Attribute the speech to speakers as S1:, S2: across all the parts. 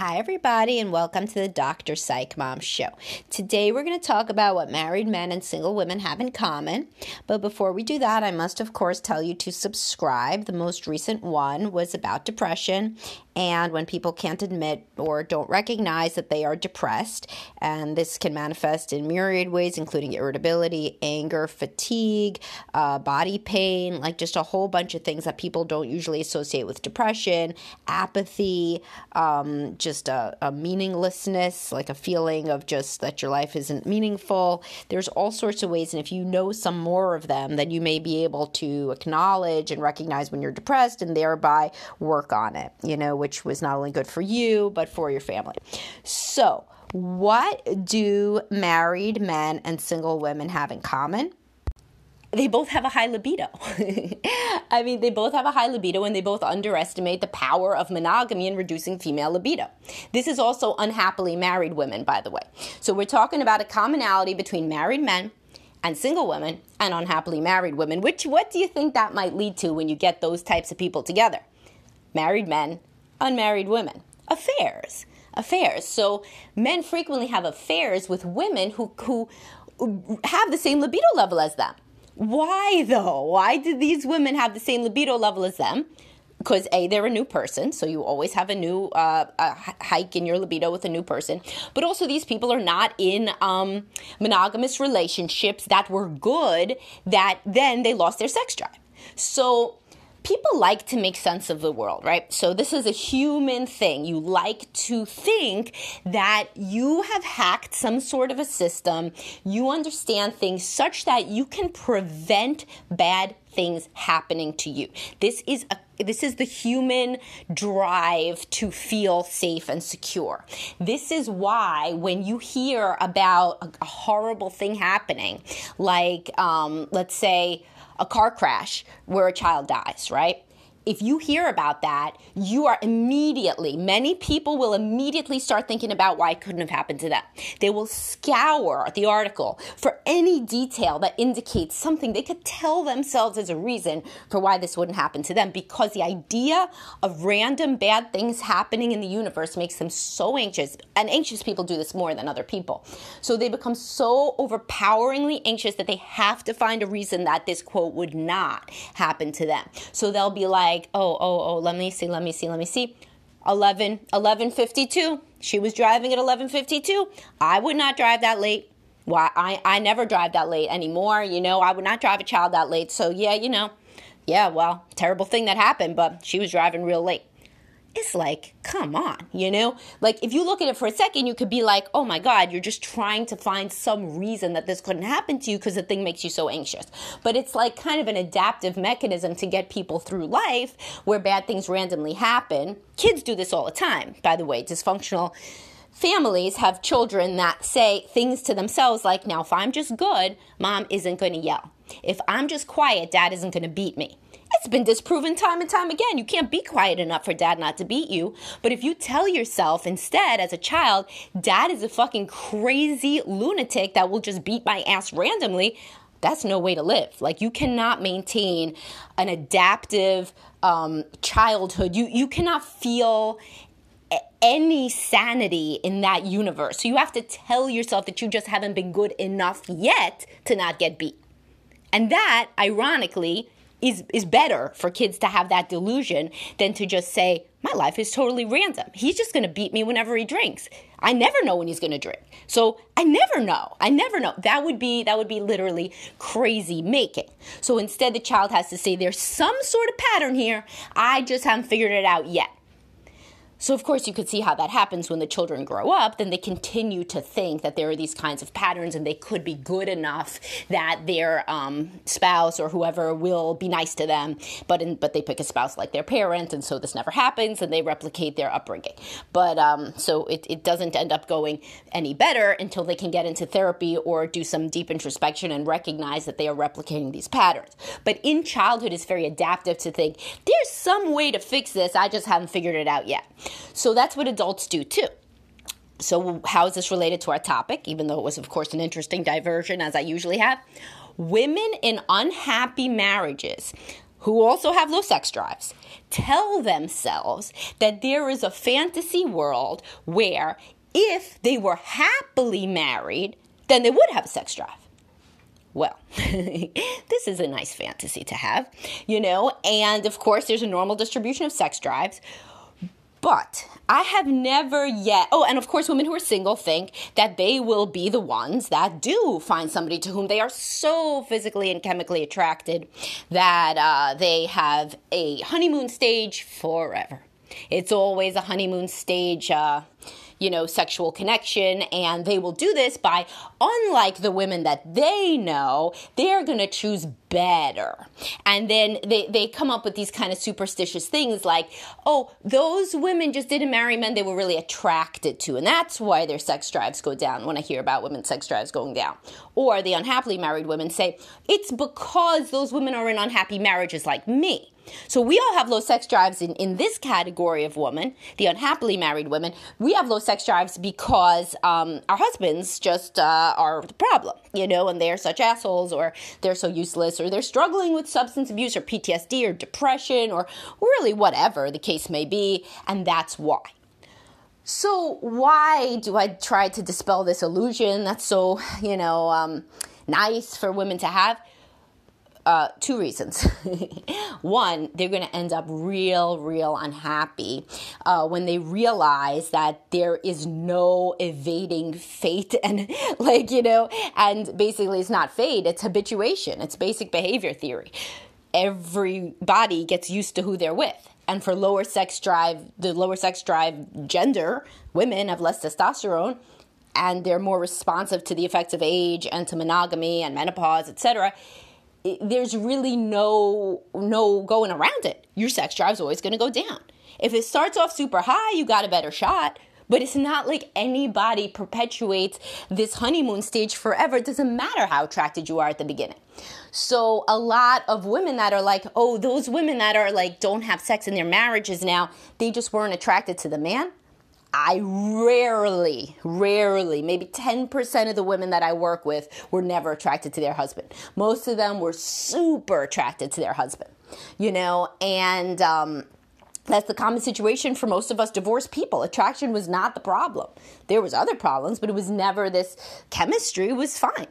S1: Hi, everybody, and welcome to the Dr. Psych Mom Show. Today, we're going to talk about what married men and single women have in common. But before we do that, I must, of course, tell you to subscribe. The most recent one was about depression and when people can't admit or don't recognize that they are depressed. And this can manifest in myriad ways, including irritability, anger, fatigue, uh, body pain, like just a whole bunch of things that people don't usually associate with depression, apathy, um, just a, a meaninglessness, like a feeling of just that your life isn't meaningful. There's all sorts of ways. And if you know some more of them, then you may be able to acknowledge and recognize when you're depressed and thereby work on it, you know, which was not only good for you, but for your family. So, what do married men and single women have in common? they both have a high libido. I mean, they both have a high libido and they both underestimate the power of monogamy in reducing female libido. This is also unhappily married women, by the way. So we're talking about a commonality between married men and single women and unhappily married women. Which what do you think that might lead to when you get those types of people together? Married men, unmarried women. Affairs. Affairs. So men frequently have affairs with women who who have the same libido level as them. Why though? Why did these women have the same libido level as them? Because a they're a new person, so you always have a new uh, a hike in your libido with a new person. But also, these people are not in um, monogamous relationships that were good. That then they lost their sex drive. So people like to make sense of the world, right? So this is a human thing. You like to think that you have hacked some sort of a system. You understand things such that you can prevent bad things happening to you. This is a this is the human drive to feel safe and secure. This is why when you hear about a, horrible thing happening, like um, let's say a car crash where a child dies, right? If you hear about that, you are immediately, many people will immediately start thinking about why it couldn't have happened to them. They will scour the article for any detail that indicates something they could tell themselves as a reason for why this wouldn't happen to them because the idea of random bad things happening in the universe makes them so anxious. And anxious people do this more than other people. So they become so overpoweringly anxious that they have to find a reason that this quote would not happen to them. So they'll be like, like, oh, oh, oh, let me see, let me see, let me see. 11, 1152. She was driving at 1152. I would not drive that late. Why I, I never drive that late anymore. You know, I would not drive a child that late. So yeah, you know, yeah, well, terrible thing that happened, but she was driving real late it's like, come on, you know? Like, if you look at it for a second, you could be like, oh my God, you're just trying to find some reason that this couldn't happen to you because the thing makes you so anxious. But it's like kind of an adaptive mechanism to get people through life where bad things randomly happen. Kids do this all the time, by the way, dysfunctional families have children that say things to themselves like, now, if I'm just good, mom isn't going to yell. If I'm just quiet, dad isn't going to beat me. It's been disproven time and time again. You can't be quiet enough for dad not to beat you. But if you tell yourself instead as a child, dad is a fucking crazy lunatic that will just beat my ass randomly, that's no way to live. Like you cannot maintain an adaptive um, childhood. You you cannot feel any sanity in that universe. So you have to tell yourself that you just haven't been good enough yet to not get beat. And that, ironically, is is better for kids to have that delusion than to just say my life is totally random. He's just going to beat me whenever he drinks. I never know when he's going to drink. So I never know. I never know. That would be that would be literally crazy making. So instead the child has to say there's some sort of pattern here. I just haven't figured it out yet. So, of course, you could see how that happens when the children grow up. Then they continue to think that there are these kinds of patterns and they could be good enough that their um, spouse or whoever will be nice to them. But, in, but they pick a spouse like their parent, and so this never happens and they replicate their upbringing. But um, so it, it doesn't end up going any better until they can get into therapy or do some deep introspection and recognize that they are replicating these patterns. But in childhood, it's very adaptive to think there's some way to fix this, I just haven't figured it out yet. So that's what adults do too. So, how is this related to our topic? Even though it was, of course, an interesting diversion, as I usually have. Women in unhappy marriages who also have low sex drives tell themselves that there is a fantasy world where if they were happily married, then they would have a sex drive. Well, this is a nice fantasy to have, you know, and of course, there's a normal distribution of sex drives. But I have never yet, oh, and of course, women who are single think that they will be the ones that do find somebody to whom they are so physically and chemically attracted that uh, they have a honeymoon stage forever. It's always a honeymoon stage. Uh, you know, sexual connection. And they will do this by, unlike the women that they know, they're going to choose better. And then they, they come up with these kind of superstitious things like, oh, those women just didn't marry men they were really attracted to. And that's why their sex drives go down when I hear about women's sex drives going down. Or the unhappily married women say, it's because those women are in unhappy marriages like me. So we all have low sex drives in, in this category of woman, the unhappily married women. We have low sex drives because um, our husbands just uh, are the problem, you know, and they're such assholes or they're so useless or they're struggling with substance abuse or PTSD or depression or really whatever the case may be. And that's why. So why do I try to dispel this illusion that's so, you know, um, nice for women to have? Uh, two reasons. One, they're going to end up real, real unhappy uh, when they realize that there is no evading fate and, like, you know, and basically it's not fate, it's habituation, it's basic behavior theory. Everybody gets used to who they're with. And for lower sex drive, the lower sex drive gender, women have less testosterone and they're more responsive to the effects of age and to monogamy and menopause, etc there's really no no going around it. Your sex drive's always going to go down. If it starts off super high, you got a better shot. But it's not like anybody perpetuates this honeymoon stage forever. It doesn't matter how attracted you are at the beginning. So a lot of women that are like, oh, those women that are like don't have sex in their marriages now, they just weren't attracted to the man. I rarely, rarely, maybe 10% of the women that I work with were never attracted to their husband. Most of them were super attracted to their husband, you know, and um, that's the common situation for most of us divorced people. Attraction was not the problem. There was other problems, but it was never this chemistry was fine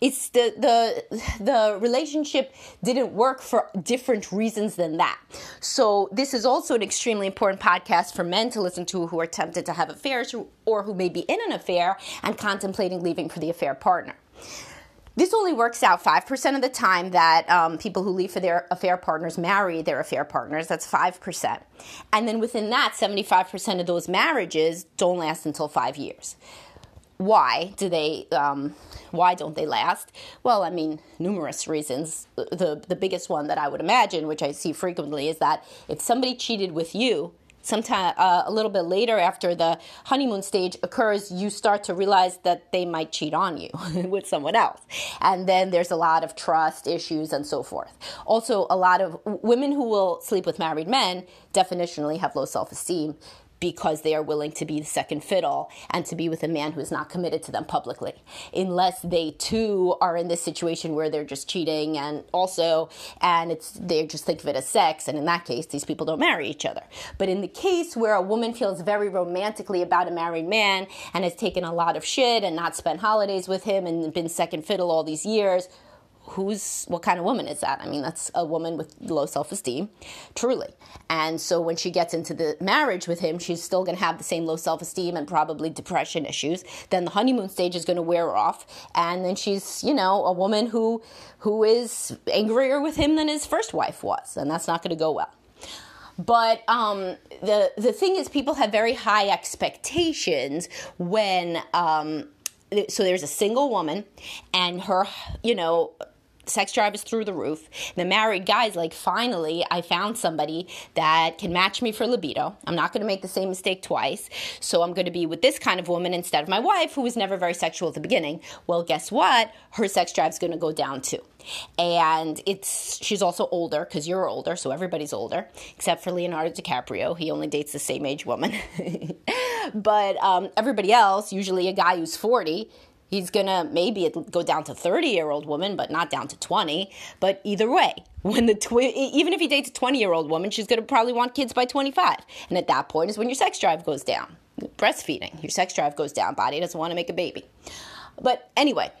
S1: it's the the the relationship didn't work for different reasons than that. So this is also an extremely important podcast for men to listen to who are tempted to have affairs or who may be in an affair and contemplating leaving for the affair partner. This only works out 5% of the time that um, people who leave for their affair partners marry their affair partners. That's 5%. And then within that, 75% of those marriages don't last until five years why do they um, why don't they last? Well i mean numerous reasons. The the biggest one that i would imagine which i see frequently is that if somebody cheated with you sometime uh, a little bit later after the honeymoon stage occurs you start to realize that they might cheat on you with someone else. And then there's a lot of trust issues and so forth. Also a lot of women who will sleep with married men definitionally have low self-esteem because they are willing to be the second fiddle and to be with a man who is not committed to them publicly, unless they too are in this situation where they're just cheating and also, and it's they just think of it as sex, and in that case, these people don't marry each other. But in the case where a woman feels very romantically about a married man and has taken a lot of shit and not spent holidays with him and been second fiddle all these years, who's what kind of woman is that? I mean, that's a woman with low self esteem, truly. And so when she gets into the marriage with him, she's still going to have the same low self esteem and probably depression issues. Then the honeymoon stage is going to wear off, and then she's, you know, a woman who who is angrier with him than his first wife was, and that's not going to go well. But um, the the thing is, people have very high expectations when. Um, so there's a single woman, and her, you know, sex drive is through the roof. The married guy's like, finally, I found somebody that can match me for libido. I'm not going to make the same mistake twice. So I'm going to be with this kind of woman instead of my wife, who was never very sexual at the beginning. Well, guess what? Her sex drive's going to go down too. And it's she's also older because you're older, so everybody's older except for Leonardo DiCaprio. He only dates the same age woman. but um, everybody else, usually a guy who's 40, He's gonna maybe go down to 30 year old woman, but not down to 20. But either way, when the twi- even if he dates a 20 year old woman, she's gonna probably want kids by 25. And at that point is when your sex drive goes down. Breastfeeding, your sex drive goes down. Body doesn't want to make a baby. But anyway,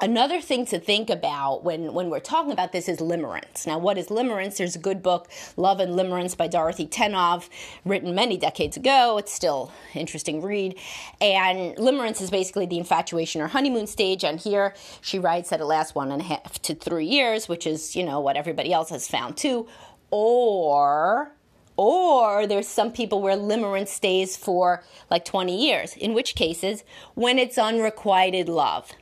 S1: Another thing to think about when, when we're talking about this is limerence. Now, what is limerence? There's a good book, Love and Limerence by Dorothy Tennov, written many decades ago. It's still interesting read. And limerence is basically the infatuation or honeymoon stage. And here she writes that it lasts one and a half to three years, which is, you know, what everybody else has found too. Or or there's some people where limerence stays for like 20 years, in which cases, when it's unrequited love.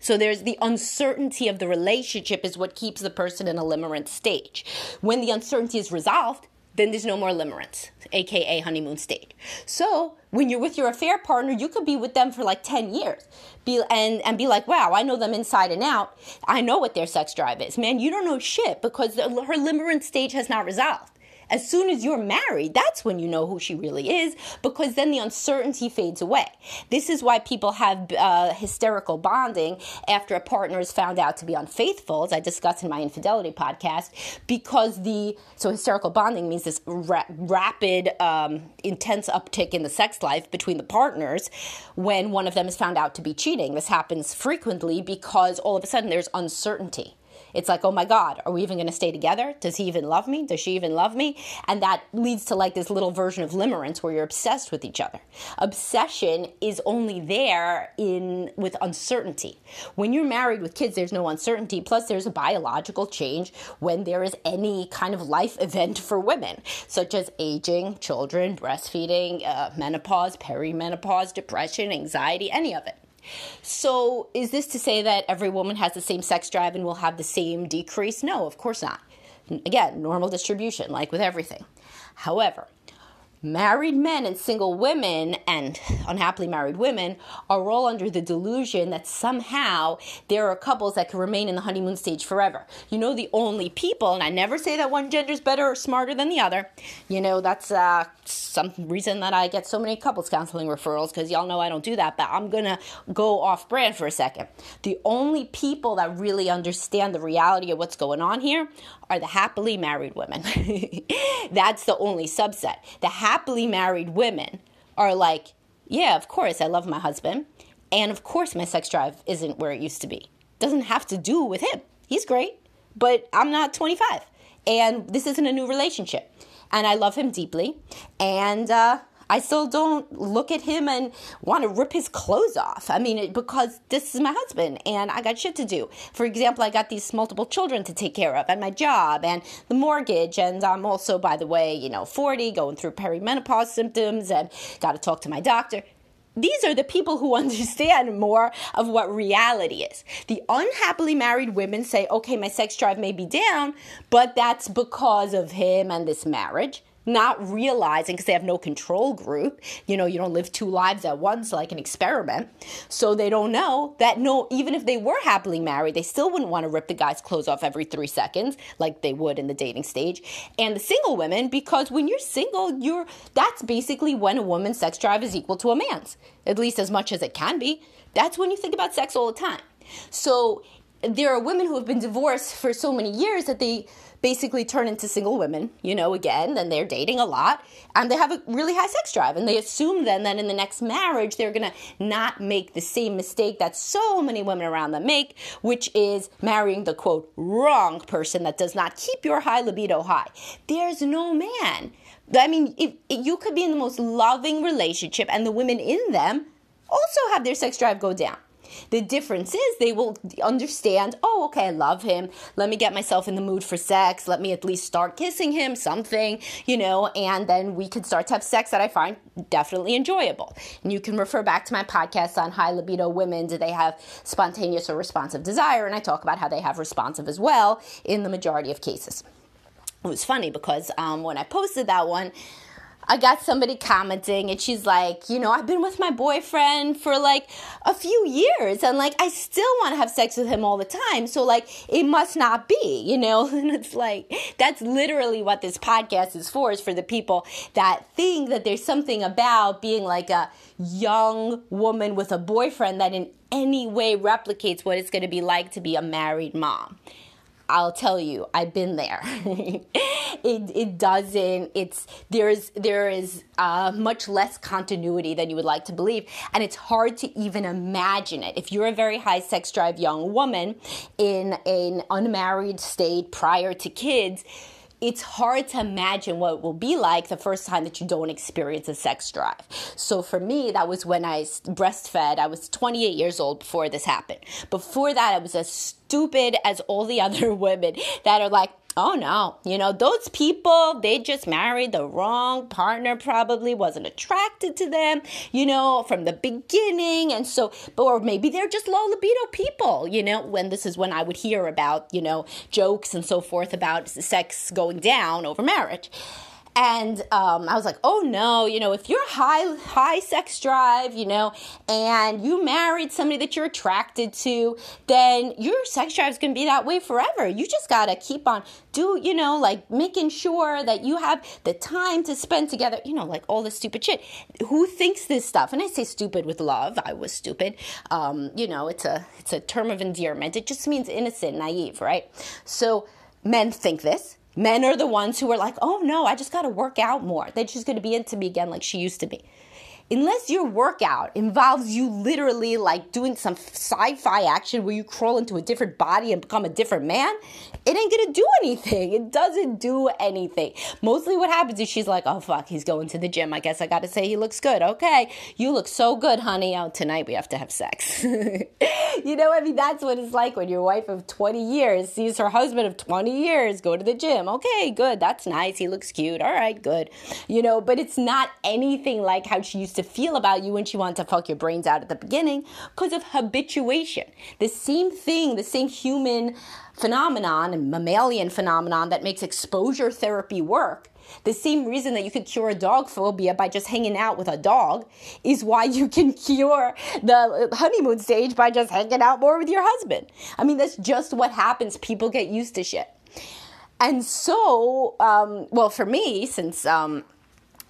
S1: So there's the uncertainty of the relationship is what keeps the person in a limerence stage. When the uncertainty is resolved, then there's no more limerence, aka honeymoon stage. So when you're with your affair partner, you could be with them for like 10 years be, and, and be like, wow, I know them inside and out. I know what their sex drive is. Man, you don't know shit because the, her limerence stage has not resolved. As soon as you're married, that's when you know who she really is because then the uncertainty fades away. This is why people have uh, hysterical bonding after a partner is found out to be unfaithful, as I discussed in my infidelity podcast, because the so hysterical bonding means this ra- rapid, um, intense uptick in the sex life between the partners when one of them is found out to be cheating. This happens frequently because all of a sudden there's uncertainty. It's like, oh my God, are we even going to stay together? Does he even love me? Does she even love me? And that leads to like this little version of limerence where you're obsessed with each other. Obsession is only there in with uncertainty. When you're married with kids, there's no uncertainty. Plus, there's a biological change when there is any kind of life event for women, such as aging, children, breastfeeding, uh, menopause, perimenopause, depression, anxiety, any of it. So, is this to say that every woman has the same sex drive and will have the same decrease? No, of course not. Again, normal distribution, like with everything. However, married men and single women and unhappily married women are all under the delusion that somehow there are couples that can remain in the honeymoon stage forever. You know, the only people, and I never say that one gender is better or smarter than the other. You know, that's uh, some reason that I get so many couples counseling referrals because y'all know I don't do that, but I'm gonna go off brand for a second. The only people that really understand the reality of what's going on here are the happily married women. that's the only subset. The happily married women are like, yeah, of course, I love my husband. And of course, my sex drive isn't where it used to be. Doesn't have to do with him. He's great, but I'm not 25. And this isn't a new relationship. And I love him deeply. And uh, I still don't look at him and want to rip his clothes off. I mean, because this is my husband and I got shit to do. For example, I got these multiple children to take care of and my job and the mortgage. And I'm also, by the way, you know, 40, going through perimenopause symptoms and got to talk to my doctor these are the people who understand more of what reality is. The unhappily married women say, okay, my sex drive may be down, but that's because of him and this marriage not realizing because they have no control group. You know, you don't live two lives at once like an experiment. So they don't know that no, even if they were happily married, they still wouldn't want to rip the guy's clothes off every three seconds like they would in the dating stage. And the single women, because when you're single, you're that's basically when a woman's sex drive is equal to a man's, at least as much as it can be. That's when you think about sex all the time. So there are women who have been divorced for so many years that they basically turn into single women, you know, again, and they're dating a lot and they have a really high sex drive. And they assume then that in the next marriage, they're to not make the same mistake that so many women around them make, which is marrying the quote, wrong person that does not keep your high libido high. There's no man. I mean, if, if you could be in the most loving relationship and the women in them also have their sex drive go down. The difference is they will understand, oh, okay, I love him. Let me get myself in the mood for sex. Let me at least start kissing him, something, you know, and then we can start to have sex that I find definitely enjoyable. And you can refer back to my podcast on high libido women. Do they have spontaneous or responsive desire? And I talk about how they have responsive as well in the majority of cases. It was funny because um, when I posted that one, I got somebody commenting and she's like, you know, I've been with my boyfriend for like a few years and like I still want to have sex with him all the time. So like it must not be, you know? And it's like that's literally what this podcast is for is for the people that think that there's something about being like a young woman with a boyfriend that in any way replicates what it's going to be like to be a married mom. I'll tell you, I've been there. it it doesn't. It's there's there is uh, much less continuity than you would like to believe, and it's hard to even imagine it. If you're a very high sex drive young woman in an unmarried state prior to kids it's hard to imagine what it will be like the first time that you don't experience a sex drive. So for me, that was when I breastfed. I was 28 years old before this happened. Before that, I was as stupid as all the other women that are like, Oh no, you know, those people, they just married the wrong partner, probably wasn't attracted to them, you know, from the beginning. And so, or maybe they're just low libido people, you know, when this is when I would hear about, you know, jokes and so forth about sex going down over marriage. And um, I was like, oh no, you know, if you're high high sex drive, you know, and you married somebody that you're attracted to, then your sex drive is gonna be that way forever. You just gotta keep on do, you know, like making sure that you have the time to spend together, you know, like all this stupid shit. Who thinks this stuff? And I say stupid with love. I was stupid. Um, you know, it's a it's a term of endearment. It just means innocent, naive, right? So men think this Men are the ones who are like, oh no, I just got to work out more. They're just going to be into me again like she used to be. Unless your workout involves you literally like doing some sci fi action where you crawl into a different body and become a different man, it ain't gonna do anything. It doesn't do anything. Mostly what happens is she's like, oh fuck, he's going to the gym. I guess I gotta say he looks good. Okay, you look so good, honey. Oh, tonight we have to have sex. you know, I mean, that's what it's like when your wife of 20 years sees her husband of 20 years go to the gym. Okay, good. That's nice. He looks cute. All right, good. You know, but it's not anything like how she used to feel about you when she wanted to fuck your brains out at the beginning because of habituation. The same thing, the same human phenomenon and mammalian phenomenon that makes exposure therapy work the same reason that you could cure a dog phobia by just hanging out with a dog is why you can cure the honeymoon stage by just hanging out more with your husband. I mean, that's just what happens. People get used to shit. And so, um, well, for me, since um,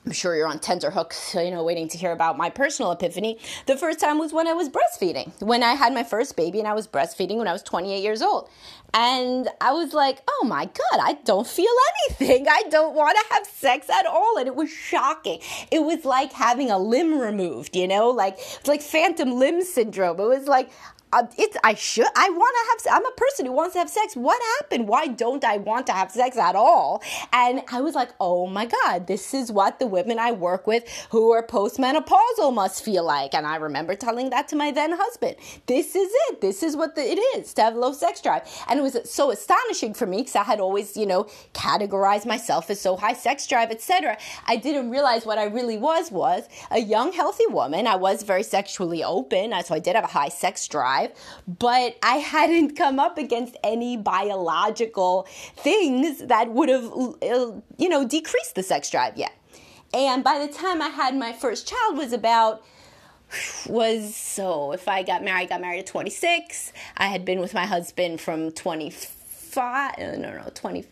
S1: I'm sure you're on tenterhooks, you know, waiting to hear about my personal epiphany. The first time was when I was breastfeeding, when I had my first baby and I was breastfeeding when I was 28 years old. And I was like, oh my God, I don't feel anything. I don't want to have sex at all. And it was shocking. It was like having a limb removed, you know, like, it's like phantom limb syndrome. It was like, uh, it's I should I want to have I'm a person who wants to have sex. What happened? Why don't I want to have sex at all? And I was like, "Oh my god, this is what the women I work with who are postmenopausal must feel like." And I remember telling that to my then husband. This is it. This is what the, it is to have low sex drive. And it was so astonishing for me cuz I had always, you know, categorized myself as so high sex drive, etc. I didn't realize what I really was was a young healthy woman. I was very sexually open, so I did have a high sex drive but I hadn't come up against any biological things that would have, uh, you know, decreased the sex drive yet. And by the time I had my first child was about was so if I got married, I got married at 26. I had been with my husband from 25, no, no, no, 20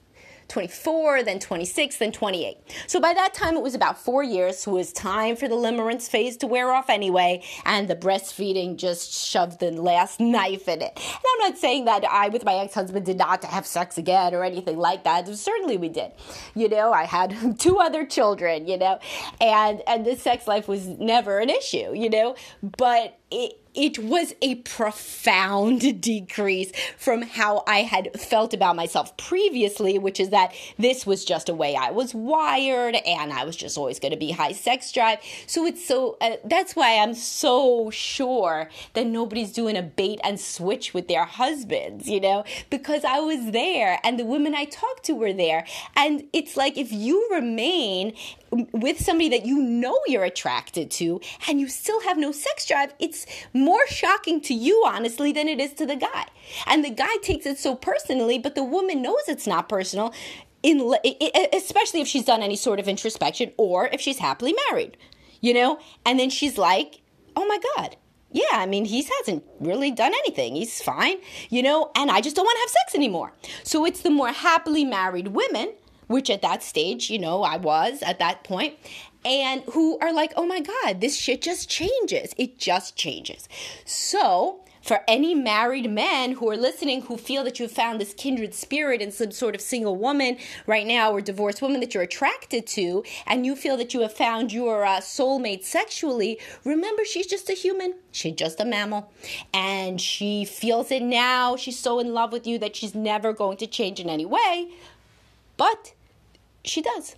S1: 24, then 26, then 28. So by that time, it was about four years. So it was time for the limerence phase to wear off anyway, and the breastfeeding just shoved the last knife in it. And I'm not saying that I, with my ex husband, did not have sex again or anything like that. Certainly we did. You know, I had two other children, you know, and, and the sex life was never an issue, you know, but it, it was a profound decrease from how I had felt about myself previously, which is that this was just a way I was wired and I was just always going to be high sex drive. So it's so, uh, that's why I'm so sure that nobody's doing a bait and switch with their husbands, you know, because I was there and the women I talked to were there. And it's like if you remain with somebody that you know you're attracted to and you still have no sex drive, it's more shocking to you, honestly, than it is to the guy. And the guy takes it so personally, but the woman knows it's not personal in especially if she's done any sort of introspection or if she's happily married, you know? And then she's like, "Oh my god, yeah, I mean, he hasn't really done anything. He's fine, you know, and I just don't want to have sex anymore. So it's the more happily married women, which at that stage, you know, I was at that point, and who are like, oh my God, this shit just changes. It just changes. So for any married men who are listening who feel that you've found this kindred spirit in some sort of single woman right now or divorced woman that you're attracted to, and you feel that you have found your uh, soulmate sexually, remember she's just a human. She's just a mammal. And she feels it now. She's so in love with you that she's never going to change in any way. But she does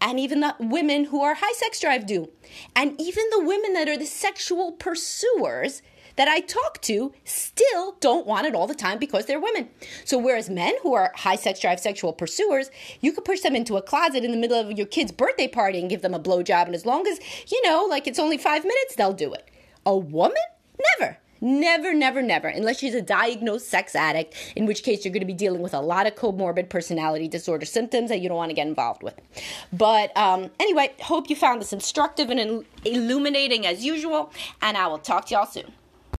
S1: and even the women who are high sex drive do. And even the women that are the sexual pursuers that I talk to still don't want it all the time because they're women. So whereas men who are high sex drive sexual pursuers, you could push them into a closet in the middle of your kid's birthday party and give them a blowjob, and as long as you know, like it's only five minutes, they'll do it. A woman, never. Never, never, never, unless she's a diagnosed sex addict, in which case you're going to be dealing with a lot of comorbid personality disorder symptoms that you don't want to get involved with. But um, anyway, hope you found this instructive and illuminating as usual, and I will talk to y'all soon.